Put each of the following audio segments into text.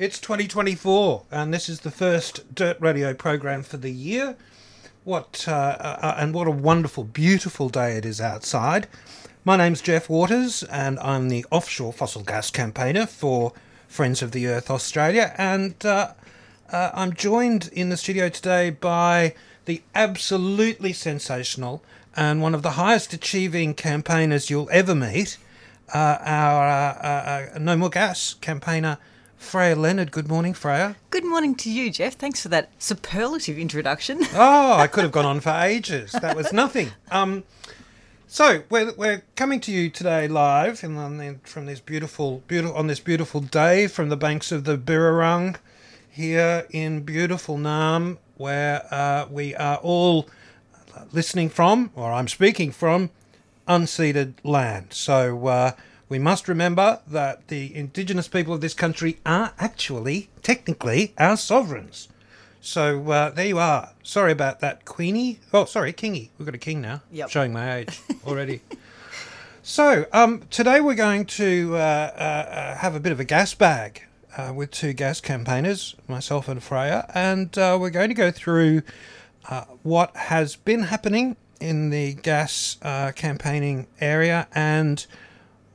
It's 2024, and this is the first Dirt Radio program for the year. What uh, uh, and what a wonderful, beautiful day it is outside. My name's Jeff Waters, and I'm the offshore fossil gas campaigner for Friends of the Earth Australia. And uh, uh, I'm joined in the studio today by the absolutely sensational and one of the highest achieving campaigners you'll ever meet, uh, our uh, uh, No More Gas campaigner, Freja Leonard. Good morning, Freja. Good morning to you, Jeff. Thanks for that superlative introduction. Oh, I could have gone on for ages. That was nothing. Um, so we're, we're coming to you today live and on from this beautiful, beautiful on this beautiful day from the banks of the Birrarung here in beautiful Naarm, where uh, we are all listening from, or I'm speaking from, unceded land. So uh, we must remember that the indigenous people of this country are actually, technically, our sovereigns. So uh, there you are. Sorry about that, Queenie. Oh, sorry, Kingy. We've got a king now. Yep. Showing my age already. so um, today we're going to uh, uh, uh, have a bit of a gas bag uh, with two gas campaigners, myself and Freja, and uh, we're going to go through uh, what has been happening in the gas uh, campaigning area and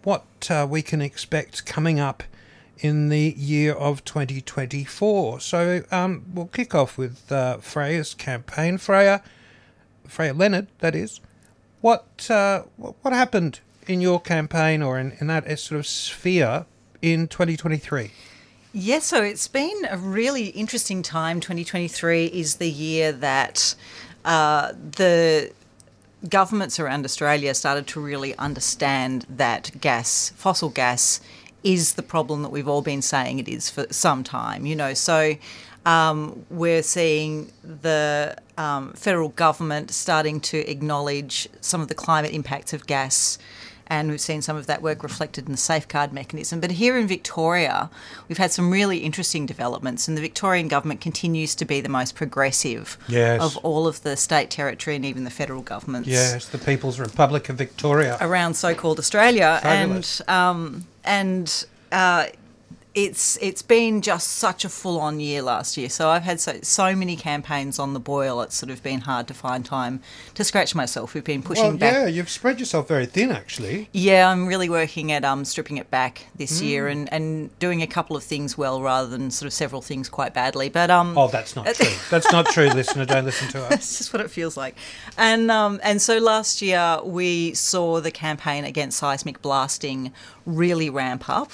what uh, we can expect coming up in the year of 2024. So um, we'll kick off with uh, Freja's campaign. Freja, Freja Leonard, that is. What uh, what happened in your campaign or in, in that sort of sphere in 2023? Yes, so it's been a really interesting time. 2023 is the year that uh, the governments around Australia started to really understand that gas, fossil gas, is the problem that we've all been saying it is for some time. You know, so um, we're seeing the um, federal government starting to acknowledge some of the climate impacts of gas. And we've seen some of that work reflected in the safeguard mechanism. But here in Victoria, we've had some really interesting developments, and the Victorian government continues to be the most progressive Yes. of all of the state, territory, and even the federal governments Yes, the People's Republic of Victoria. around so-called Australia, Fabulous. and um, and uh, it's it's been just such a full-on year last year. So I've had so so many campaigns on the boil. It's sort of been hard to find time to scratch myself. We've been pushing Well, back. yeah, you've spread yourself very thin, actually. Yeah, I'm really working at um, stripping it back this Mm. year and, and doing a couple of things well rather than sort of several things quite badly. But um, Oh, that's not true. That's not true, listener. Don't listen to us. That's just what it feels like. And um, and so last year we saw the campaign against seismic blasting really ramp up.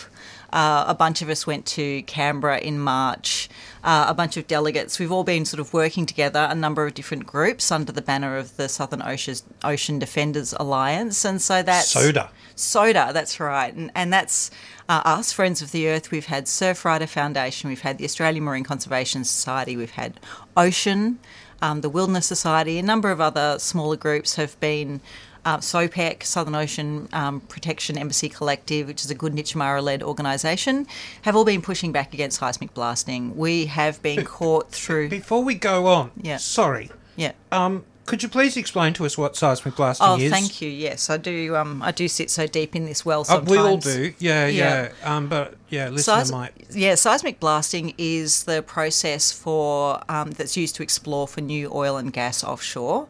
Uh, a bunch of us went to Canberra in March. Uh, a bunch of delegates. We've all been sort of working together, a number of different groups under the banner of the Southern Oceans, Ocean Defenders Alliance, and so that's Soda. Soda, that's right. And, and that's uh, us, Friends of the Earth. We've had Surfrider Foundation, we've had the Australian Marine Conservation Society, we've had Ocean, um, the Wilderness Society, a number of other smaller groups have been. Uh, SOPEC, Southern Ocean um, Protection Embassy Collective, which is a Gunditjmara led organisation, have all been pushing back against seismic blasting. We have been caught through. Before we go on, Yeah. sorry. Yeah. Um, could you please explain to us what seismic blasting Oh, is? thank you. Yes, I do. Um, I do sit so deep in this well Uh, we all do. Yeah, yeah. Yeah. Um, but yeah, listener Seis- might. Yeah, seismic blasting is the process for um, that's used to explore for new oil and gas offshore.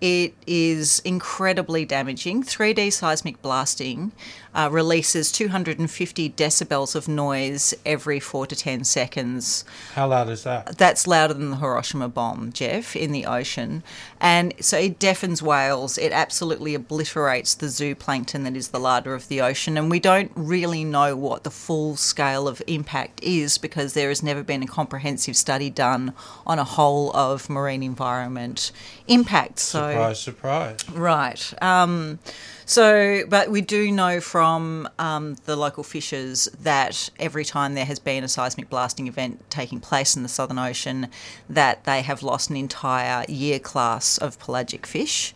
It is incredibly damaging. 3D seismic blasting uh, releases 250 decibels of noise every four to 10 seconds. How loud is that? That's louder than the Hiroshima bomb, Jeff, in the ocean. And so it deafens whales. It absolutely obliterates the zooplankton that is the larder of the ocean. And we don't really know what the full scale of impact is because there has never been a comprehensive study done on a whole of marine environment impact. So Surprise, surprise. Right. Um, so, but we do know from um, the local fishers that every time there has been a seismic blasting event taking place in the Southern Ocean, that they have lost an entire year class of pelagic fish.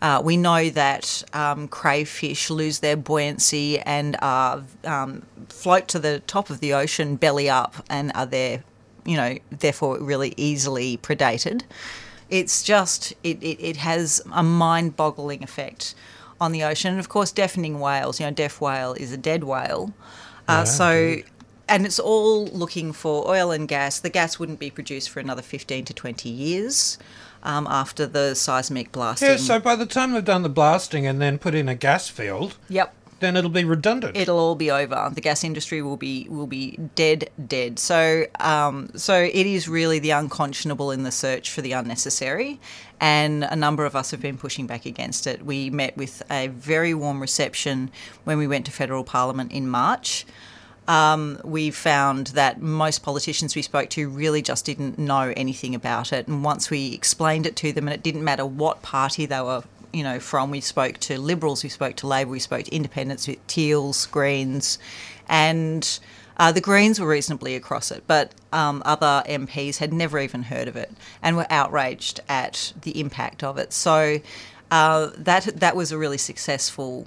Uh, we know that um, crayfish lose their buoyancy and are, um, float to the top of the ocean belly up and are there, you know, therefore really easily predated. It's just, it, it, it has a mind boggling effect on the ocean. And of course, deafening whales, you know, deaf whale is a dead whale. Uh, Yeah, so, indeed. and it's all looking for oil and gas. The gas wouldn't be produced for another 15 to 20 years um, after the seismic blasting. Yeah, so by the time they've done the blasting and then put in a gas field, Yep. Then it'll be redundant. It'll all be over. The gas industry will be will be dead, dead. So, um, so it is really the unconscionable in the search for the unnecessary, and a number of us have been pushing back against it. We met with a very warm reception when we went to federal parliament in March. Um, we found that most politicians we spoke to really just didn't know anything about it. And once we explained it to them, and it didn't matter what party they were, you know, from, we spoke to Liberals, we spoke to Labor, we spoke to Independents, with Teals, Greens, and uh, the Greens were reasonably across it, but um, other MPs had never even heard of it and were outraged at the impact of it. So uh, that that was a really successful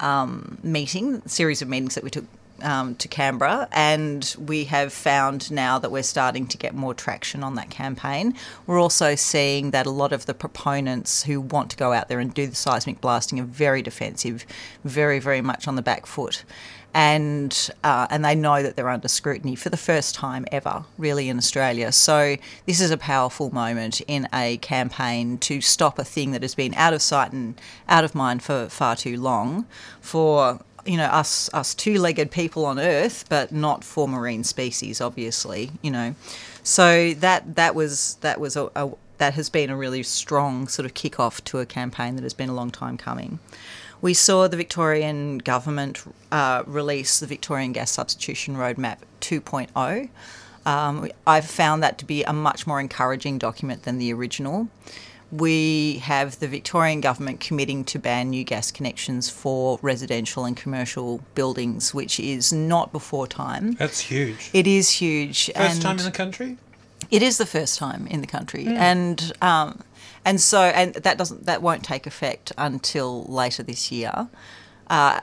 um, meeting, series of meetings that we took um, to Canberra, and we have found now that we're starting to get more traction on that campaign. We're also seeing that a lot of the proponents who want to go out there and do the seismic blasting are very defensive, very, very much on the back foot. And uh, and they know that they're under scrutiny for the first time ever, really in Australia. So this is a powerful moment in a campaign to stop a thing that has been out of sight and out of mind for far too long, for you know us us two-legged people on earth but not for marine species obviously you know. So that that was that was a, a that has been a really strong sort of kick-off to a campaign that has been a long time coming. We saw the Victorian government uh, release the Victorian Gas Substitution Roadmap 2.0. Um, I've found that to be a much more encouraging document than the original we have the Victorian government committing to ban new gas connections for residential and commercial buildings, which is not before time. That's huge. It is huge. First and time in the country? it is the first time in the country, and um, and so and that doesn't that won't take effect until later this year. Uh,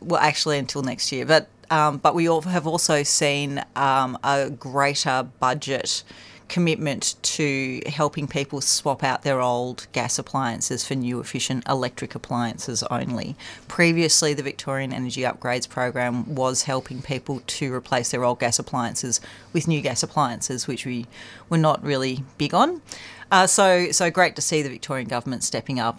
well, actually, until next year. But um, but we all have also seen um, a greater budget commitment to helping people swap out their old gas appliances for new efficient electric appliances only. Previously, the Victorian Energy Upgrades Program was helping people to replace their old gas appliances with new gas appliances, which we were not really big on. Uh, so, so great to see the Victorian government stepping up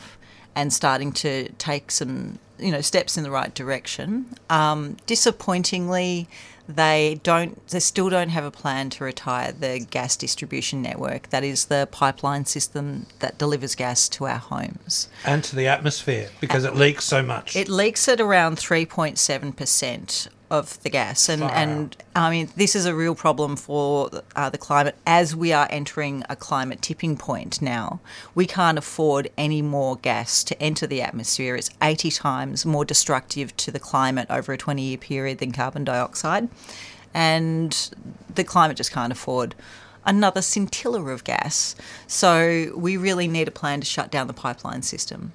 and starting to take some, you know, steps in the right direction. Um, disappointingly, they don't. They still don't have a plan to retire the gas distribution network. That is the pipeline system that delivers gas to our homes. And to the atmosphere because it uh, leaks so much. It leaks at around 3.7% of the gas. And, and I mean, this is a real problem for uh, the climate as we are entering a climate tipping point now. We can't afford any more gas to enter the atmosphere. It's 80 times more destructive to the climate over a 20 year period than carbon dioxide. And the climate just can't afford another scintilla of gas. So we really need a plan to shut down the pipeline system.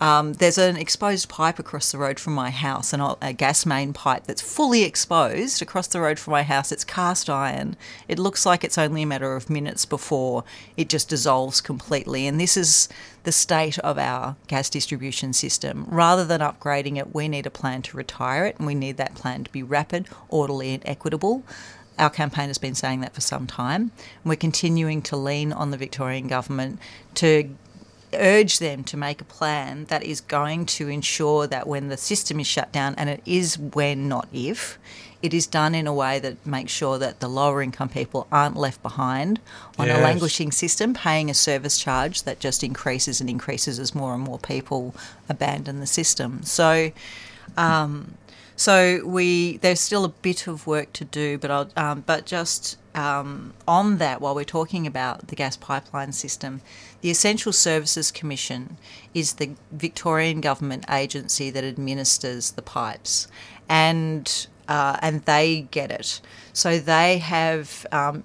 Um, there's an exposed pipe across the road from my house, an, o- a gas main pipe that's fully exposed across the road from my house. It's cast iron. It looks like it's only a matter of minutes before it just dissolves completely. And this is the state of our gas distribution system. Rather than upgrading it, we need a plan to retire it, and we need that plan to be rapid, orderly, and equitable. Our campaign has been saying that for some time. We're continuing to lean on the Victorian government to urge them to make a plan that is going to ensure that when the system is shut down, and it is when, not if, it is done in a way that makes sure that the lower income people aren't left behind on Yes. a languishing system, paying a service charge that just increases and increases as more and more people abandon the system. So, um, so we there's still a bit of work to do, but I'll, um, but just um, on that, while we're talking about the gas pipeline system, the Essential Services Commission is the Victorian government agency that administers the pipes, and uh, and they get it. So they have um,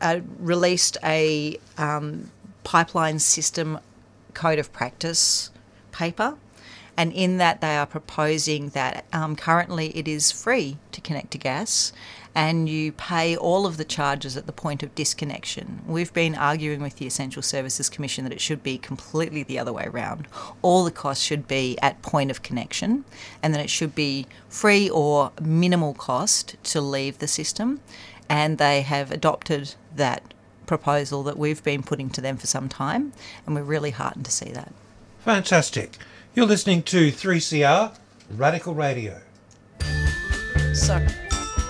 uh, released a um, pipeline system code of practice paper. And in that, they are proposing that um, currently it is free to connect to gas and you pay all of the charges at the point of disconnection. We've been arguing with the Essential Services Commission that it should be completely the other way around. All the costs should be at point of connection and that it should be free or minimal cost to leave the system. And they have adopted that proposal that we've been putting to them for some time, and we're really heartened to see that. Fantastic. You're listening to 3CR Radical Radio. So,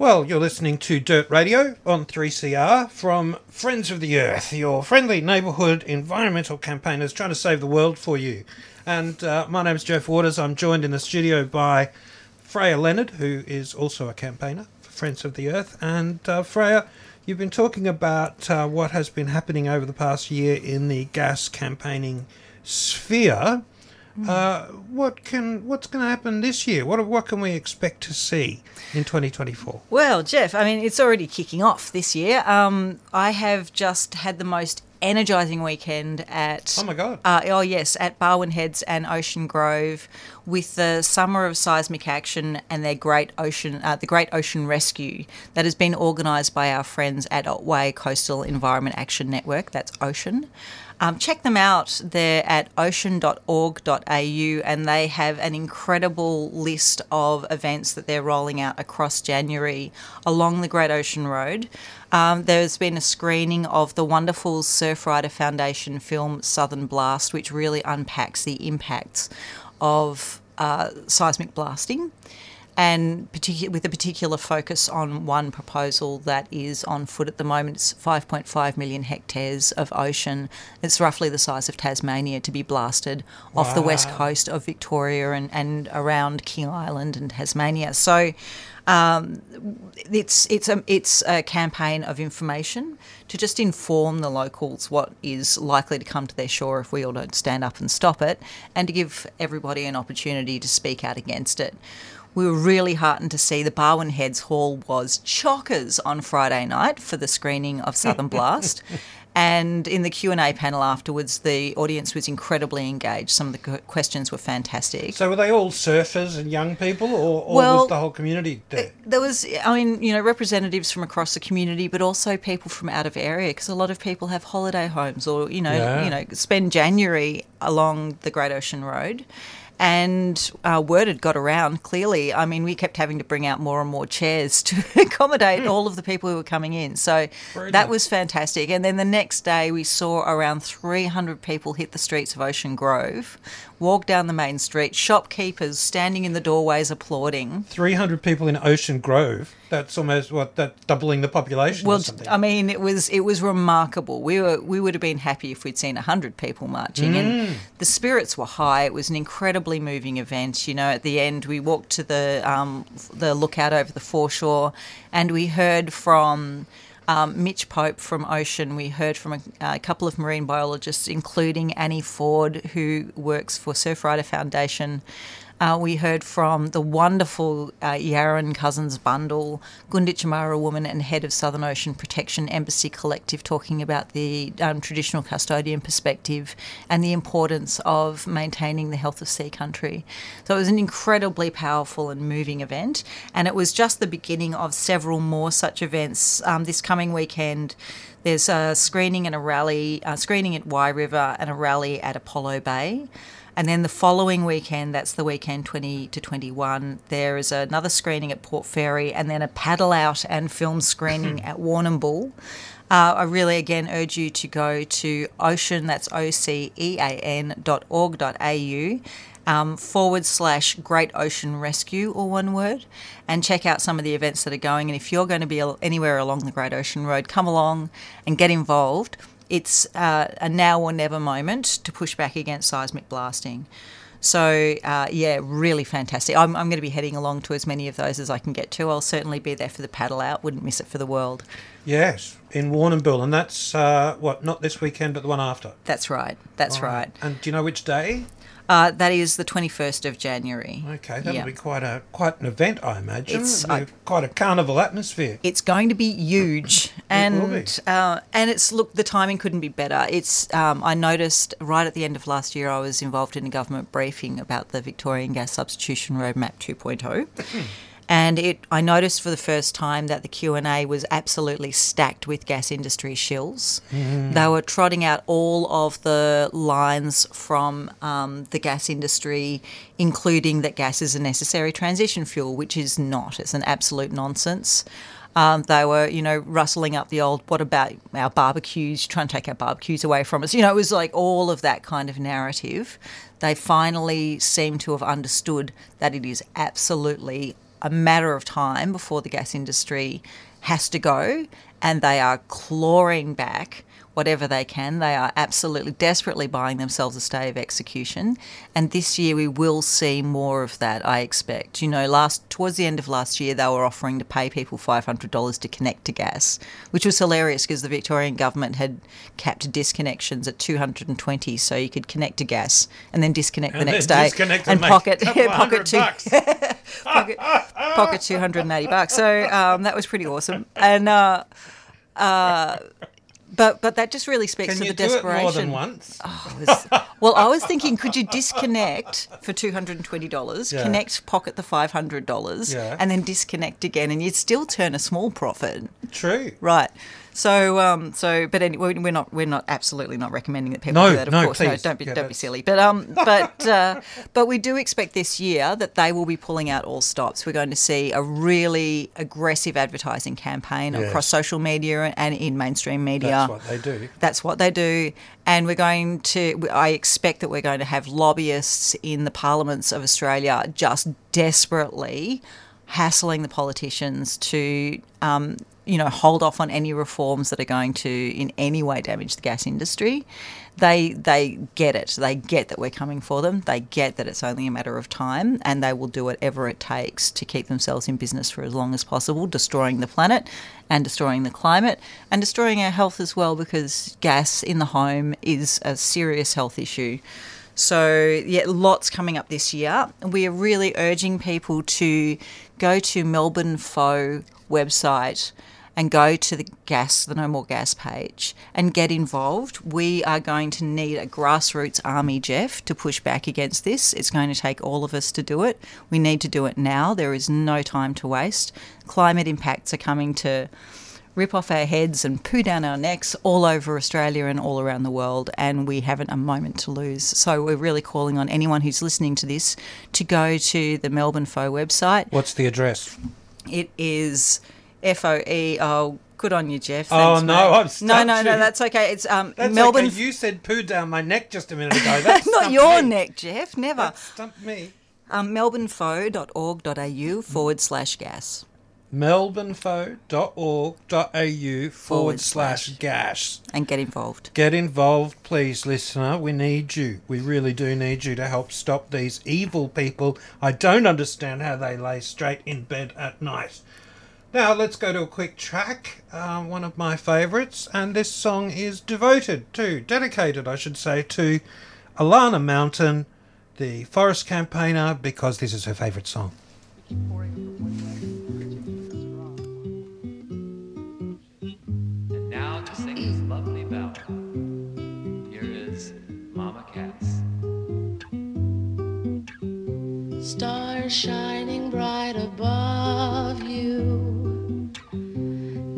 Well, you're listening to Dirt Radio on 3CR from Friends of the Earth, your friendly neighbourhood environmental campaigners trying to save the world for you. And uh, my name's Jeff Waters. I'm joined in the studio by Freja Leonard, who is also a campaigner for Friends of the Earth. And uh, Freja, you've been talking about uh, what has been happening over the past year in the gas campaigning sphere. Uh, what can what's going to happen this year? What what can we expect to see in 2024? well, Jeff, I mean, it's already kicking off this year. Um, I have just had the most energising weekend at. Oh my God. Uh, oh yes, at Barwon Heads and Ocean Grove, with the Summer of Seismic Action and their Great Ocean, uh, the Great Ocean Rescue that has been organised by our friends at Otway Coastal Environment Action Network. That's Ocean. Um, check them out. They're at ocean.org.au and they have an incredible list of events that they're rolling out across January along the Great Ocean Road. Um, there's been a screening of the wonderful Surfrider Foundation film Southern Blast, which really unpacks the impacts of uh, seismic blasting and particu- with a particular focus on one proposal that is on foot at the moment. It's 5.5 million hectares of ocean. It's roughly the size of Tasmania to be blasted off the west coast of Victoria and, and around King Island and Tasmania. So um, it's it's a it's a campaign of information to just inform the locals what is likely to come to their shore if we all don't stand up and stop it, and to give everybody an opportunity to speak out against it. We were really heartened to see the Barwon Heads Hall was chockers on Friday night for the screening of Southern Blast. And in the Q and A panel afterwards, the audience was incredibly engaged. Some of the questions were fantastic. So were they all surfers and young people, or, or Well, was the whole community there? There was, I mean, you know, representatives from across the community, but also people from out of area, because a lot of people have holiday homes, or you know, Yeah. you know, spend January along the Great Ocean Road. And uh, word had got around. Clearly, I mean, we kept having to bring out more and more chairs to accommodate all of the people who were coming in. So Brilliant. that was fantastic. And then the next day, we saw around 300 people hit the streets of Ocean Grove, walk down the main street, shopkeepers standing in the doorways applauding. 300 people in Ocean Grove. That's almost what that doubling the population or Well, something. I mean, it was it was remarkable. We were we would have been happy if we'd seen hundred people marching, and the spirits were high. It was an incredibly moving event. You know, at the end, we walked to the um, the lookout over the foreshore, and we heard from. Um, Mitch Pope from Ocean. We heard from a, a couple of marine biologists, including Annie Ford, who works for Surfrider Foundation, Uh, we heard from the wonderful uh, Yaraan Couzens Bundle, Gunditjmara woman and head of Southern Ocean Protection Embassy Collective, talking about the um, traditional custodian perspective and the importance of maintaining the health of sea country. So it was an incredibly powerful and moving event, and it was just the beginning of several more such events um, this coming weekend. There's a screening and a rally, uh, screening at Wye River and a rally at Apollo Bay. And then the following weekend, that's the weekend 20 to 21, there is another screening at Port Fairy and then a paddle out and film screening at Warrnambool. Uh, I really again urge you to go to ocean, that's O C E A N dot org dot au um, forward slash Great Ocean Rescue, or one word, and check out some of the events that are going. And if you're going to be anywhere along the Great Ocean Road, come along and get involved. It's uh, a now or never moment to push back against seismic blasting. So, uh, yeah, really fantastic. I'm, I'm going to be heading along to as many of those as I can get to. I'll certainly be there for the paddle out, wouldn't miss it for the world. Yes, in Warrnambool, and that's uh, what not this weekend, but the one after. That's right. That's right. And do you know which day? Uh, that is the 21st of January. Okay, that'll Yeah. be quite a quite an event, I imagine. It's- quite a carnival atmosphere. It's going to be huge, and be. uh, and it's look the timing couldn't be better. It's um, I noticed right at the end of last year I was involved in a government briefing about the Victorian Gas Substitution Roadmap 2.0. And it, I noticed for the first time that the Q and A was absolutely stacked with gas industry shills. They were trotting out all of the lines from um, the gas industry, including that gas is a necessary transition fuel, which is not. It's an absolute nonsense. Um, they were, you know, rustling up the old, what about our barbecues, trying to take our barbecues away from us. You know, it was like all of that kind of narrative. They finally seem to have understood that it is absolutely a matter of time before the gas industry has to go, and they are clawing back whatever they can. They are absolutely desperately buying themselves a stay of execution. And this year we will see more of that, I expect. You know, last towards the end of last year they were offering to pay people five hundred dollars to connect to gas, which was hilarious because the Victorian government had capped disconnections at two hundred and twenty, so you could connect to gas and then disconnect And the next day disconnect and and pocket pocket two pocket, pocket 280 bucks. So um, that was pretty awesome. And uh, uh, but but that just really speaks Can to you the do it desperation. more than once? Oh, I was- well, I was thinking, could you disconnect for two hundred and twenty dollars, Yeah. connect, pocket the five hundred dollars, Yeah. and then disconnect again, and you'd still turn a small profit, True. right? So, um, so, but anyway, we're not, we're not absolutely not recommending that people No, do that. Of no, course, please. no, don't be, Yeah, don't be silly. But, um, but, uh, but we do expect this year that they will be pulling out all stops. We're going to see a really aggressive advertising campaign Yes. across social media and in mainstream media. That's what they do. That's what they do. And we're going to, I expect that we're going to have lobbyists in the parliaments of Australia just desperately hassling the politicians to, um, you know, hold off on any reforms that are going to in any way damage the gas industry. They they get it. They get that we're coming for them. They get that it's only a matter of time, and they will do whatever it takes to keep themselves in business for as long as possible, destroying the planet and destroying the climate and destroying our health as well, because gas in the home is a serious health issue. So, yeah, lots coming up this year. We are really urging people to go to Melbourne FoE website and go to the gas, the No More Gas page and get involved. We are going to need a grassroots army, Jeff, to push back against this. It's going to take all of us to do it. We need to do it now. There is no time to waste. Climate impacts are coming to rip off our heads and poo down our necks all over Australia and all around the world, and we haven't a moment to lose. So we're really calling on anyone who's listening to this to go to the Melbourne FoE website. What's the address? It is F O E. Oh, good on you, Jeff. Oh, no, mate. I've no, no, no. That's okay. It's um That's Melbourne. okay. You said poo down my neck just a minute ago. That's not your me. neck, Jeff. Never. That stumped me. Um, melbournefoe.org.au forward slash gas. melbournefoe.org.au forward slash gas. and get involved. Get involved, please, listener. We need you. We really do need you to help stop these evil people. I don't understand how they lay straight in bed at night. Now, let's go to a quick track, uh, one of my favourites, and this song is devoted to, dedicated, I should say, to Alana Mountain the Forest Campaigner, because this is her favourite song. And now to sing this lovely ballad, here is Mama Cass. Stars shining bright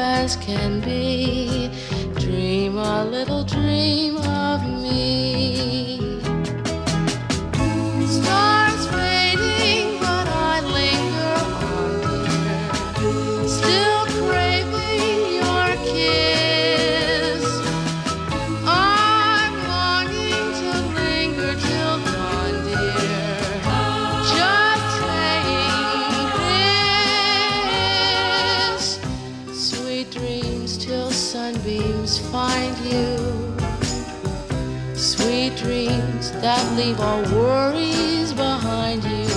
as can be. Dream a little dream of me. Leave all worries behind you.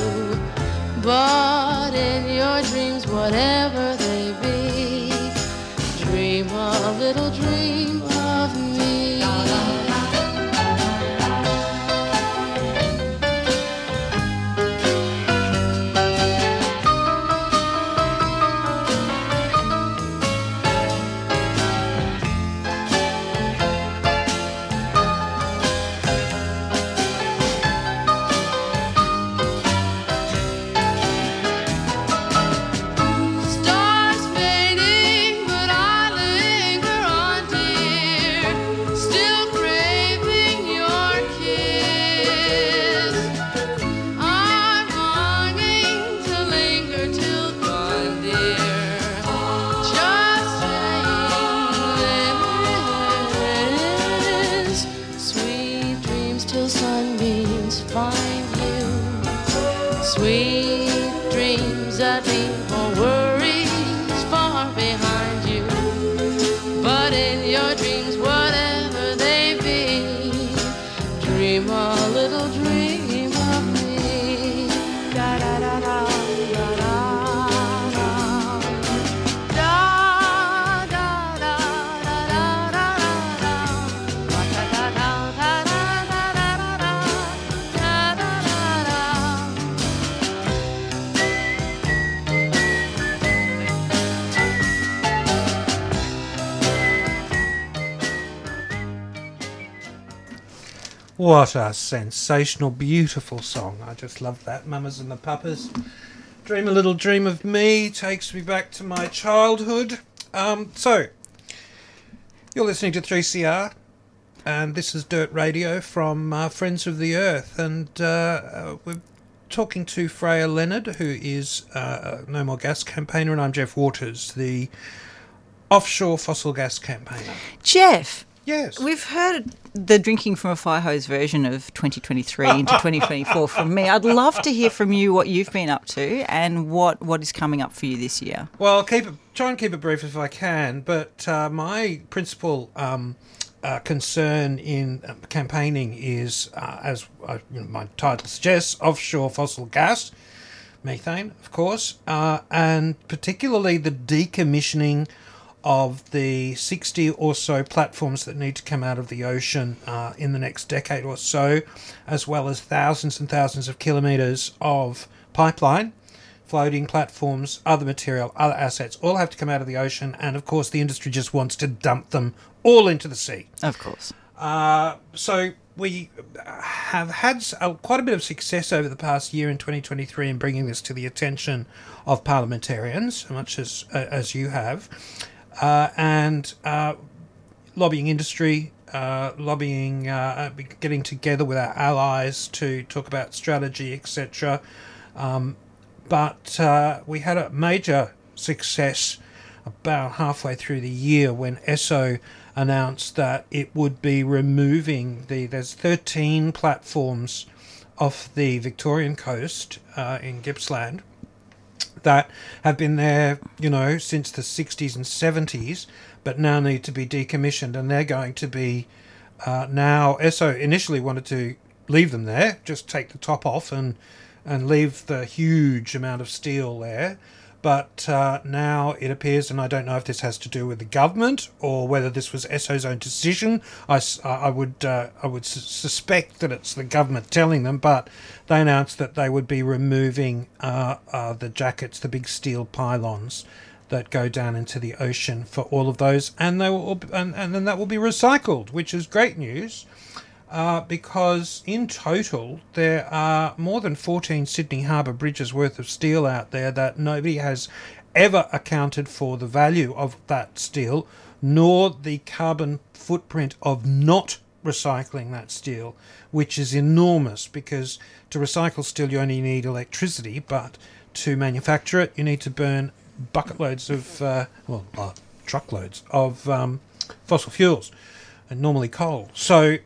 But in your dreams, whatever they be, dream a little dream What a sensational, beautiful song. I just love that. Mamas and the Papas. Dream a Little Dream of Me takes me back to my childhood. Um, so, you're listening to 3CR, and this is Dirt Radio from uh, Friends of the Earth. And uh, uh, we're talking to Freja Leonard, who is uh, a No More Gas campaigner, and I'm Jeff Waters, the offshore fossil gas campaigner. Jeff. Yes. We've heard the drinking from a fire hose version of 2023 into 2024 from me. I'd love to hear from you what you've been up to and what, what is coming up for you this year. Well, I'll keep it, try and keep it brief if I can. But uh, my principal um, uh, concern in uh, campaigning is, uh, as uh, you know, my title suggests, offshore fossil gas, methane, of course, uh, and particularly the decommissioning of the 60 or so platforms that need to come out of the ocean uh, in the next decade or so, as well as thousands and thousands of kilometres of pipeline floating platforms, other material, other assets, all have to come out of the ocean. And of course, the industry just wants to dump them all into the sea. Of course. Uh, so we have had uh, quite a bit of success over the past year in 2023 in bringing this to the attention of parliamentarians, as much as uh, as you have, and uh, lobbying industry. Uh, lobbying, uh, uh, getting together with our allies to talk about strategy, etc. Um, but uh, we had a major success about halfway through the year when ESSO announced that it would be removing the there's 13 platforms off the Victorian coast uh, in Gippsland that have been there, you know, since the 60s and 70s, but now need to be decommissioned, and they're going to be uh, now. Esso initially wanted to leave them there, just take the top off and and leave the huge amount of steel there. But uh, now it appears, and I don't know if this has to do with the government or whether this was Esso's own decision. I, I would uh, I would sus- suspect that it's the government telling them, but they announced that they would be removing uh, uh, the jackets, the big steel pylons that go down into the ocean for all of those, and they will, and, and then that will be recycled, which is great news. Uh, because in total there are more than 14 Sydney Harbour bridges worth of steel out there that nobody has ever accounted for the value of that steel, nor the carbon footprint of not recycling that steel, which is enormous because to recycle steel you only need electricity, but to manufacture it you need to burn bucket loads of, uh, well, uh, truckloads of um, fossil fuels, and normally coal. So,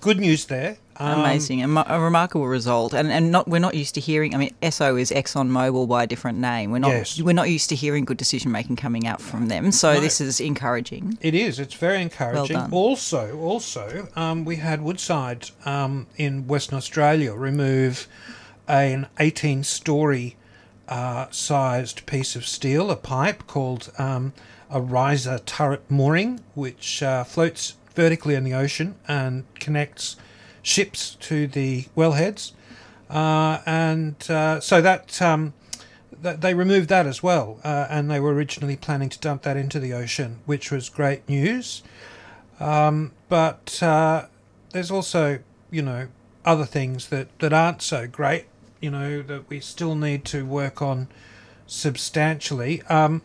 good news there. Um, Amazing, a, a remarkable result, and and not we're not used to hearing. I mean, Esso is Exxon Mobil by a different name. We're not Yes. we're not used to hearing good decision making coming out from them. So No. this is encouraging. It is. It's very encouraging. done. Also, also, um, we had Woodside um, in Western Australia remove an 18-story uh, sized piece of steel, a pipe called um, a riser turret mooring, which uh, floats vertically in the ocean and connects ships to the wellheads. Uh, and uh, so that um, th- they removed that as well, uh, and they were originally planning to dump that into the ocean, which was great news. Um, but uh, there's also, you know, other things that, that aren't so great, you know, that we still need to work on substantially. Um,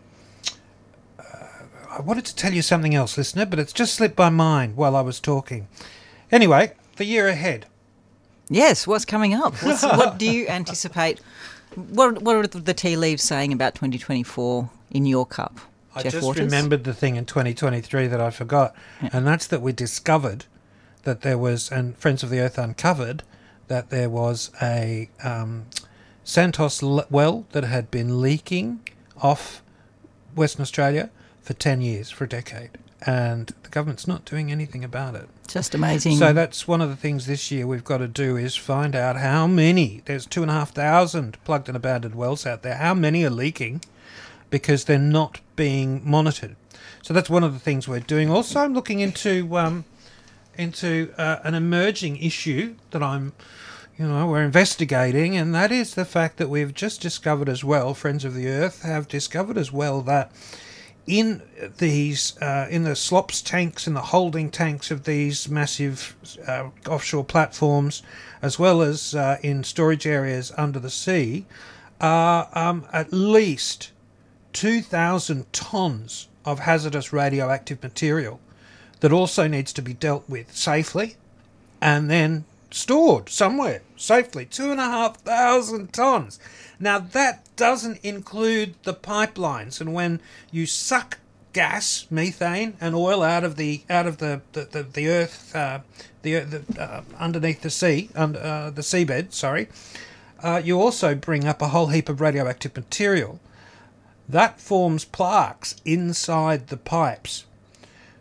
I wanted to tell you something else, listener, but it's just slipped my mind while I was talking. Anyway, the year ahead. Yes, what's coming up? What's, what do you anticipate? What what are the tea leaves saying about 2024 in your cup? I Jeff just Waters? remembered the thing in 2023 that I forgot, and that's that we discovered that there was, and Friends of the Earth uncovered that there was a um, Santos well that had been leaking off Western Australia for 10 years, for a decade, and the government's not doing anything about it. Just amazing. So that's one of the things this year we've got to do is find out how many. There's two and a half thousand plugged and abandoned wells out there. How many are leaking because they're not being monitored? So that's one of the things we're doing. Also, I'm looking into um, into uh, an emerging issue that I'm, you know, we're investigating, and that is the fact that we've just discovered as well. Friends of the Earth have discovered as well that in these uh, in the slops tanks and the holding tanks of these massive uh, offshore platforms, as well as uh, in storage areas under the sea, are um, at least two thousand tons of hazardous radioactive material that also needs to be dealt with safely and then stored somewhere safely. Two and a half thousand tons. Now that doesn't include the pipelines, and when you suck gas, methane, and oil out of the out of the the, the, the earth, uh, the, the uh, underneath the sea, under uh, the seabed, sorry, uh, you also bring up a whole heap of radioactive material. That forms plaques inside the pipes.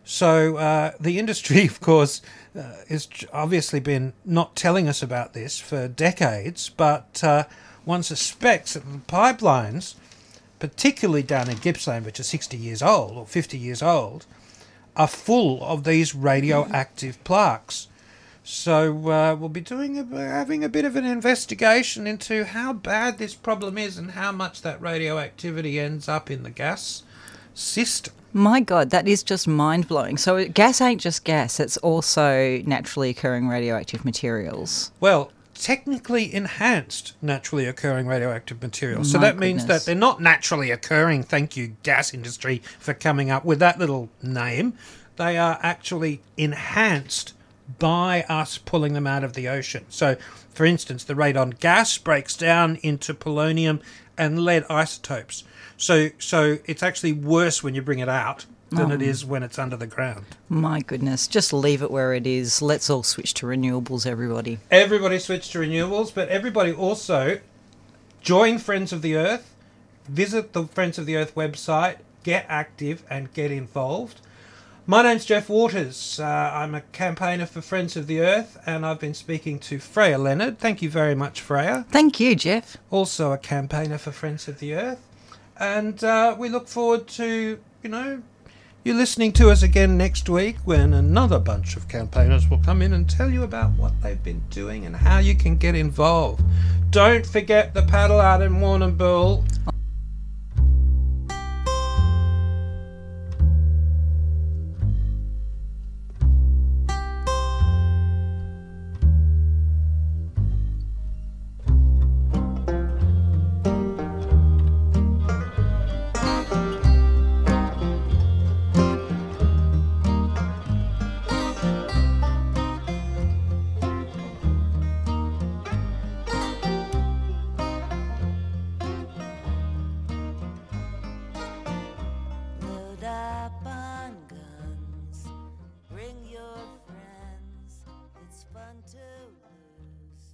So uh, the industry, of course, uh, has obviously been not telling us about this for decades, but uh, one suspects that the pipelines, particularly down in Gippsland, which are 60 years old or 50 years old, are full of these radioactive plaques. So uh, we'll be doing a, having a bit of an investigation into how bad this problem is and how much that radioactivity ends up in the gas system. My God, that is just mind blowing. So gas ain't just gas; it's also naturally occurring radioactive materials. Well, technically enhanced naturally occurring radioactive materials. so My that means goodness. that they're not naturally occurring. Thank you, gas industry, for coming up with that little name. They are actually enhanced by us pulling them out of the ocean. So, for instance, the radon gas breaks down into polonium and lead isotopes. So, so it's actually worse when you bring it out than Oh. it is when it's under the ground. My goodness, just leave it where it is. Let's all switch to renewables, everybody. Everybody switch to renewables, but everybody also join Friends of the Earth, visit the Friends of the Earth website, get active and get involved. My name's Jeff Waters. Uh, I'm a campaigner for Friends of the Earth, and I've been speaking to Freja Leonard. Thank you very much, Freja. Thank you, Jeff. Also a campaigner for Friends of the Earth. And uh, we look forward to, you know, you listening to us again next week when another bunch of campaigners will come in and tell you about what they've been doing and how you can get involved. Don't forget the paddle out in Warrnambool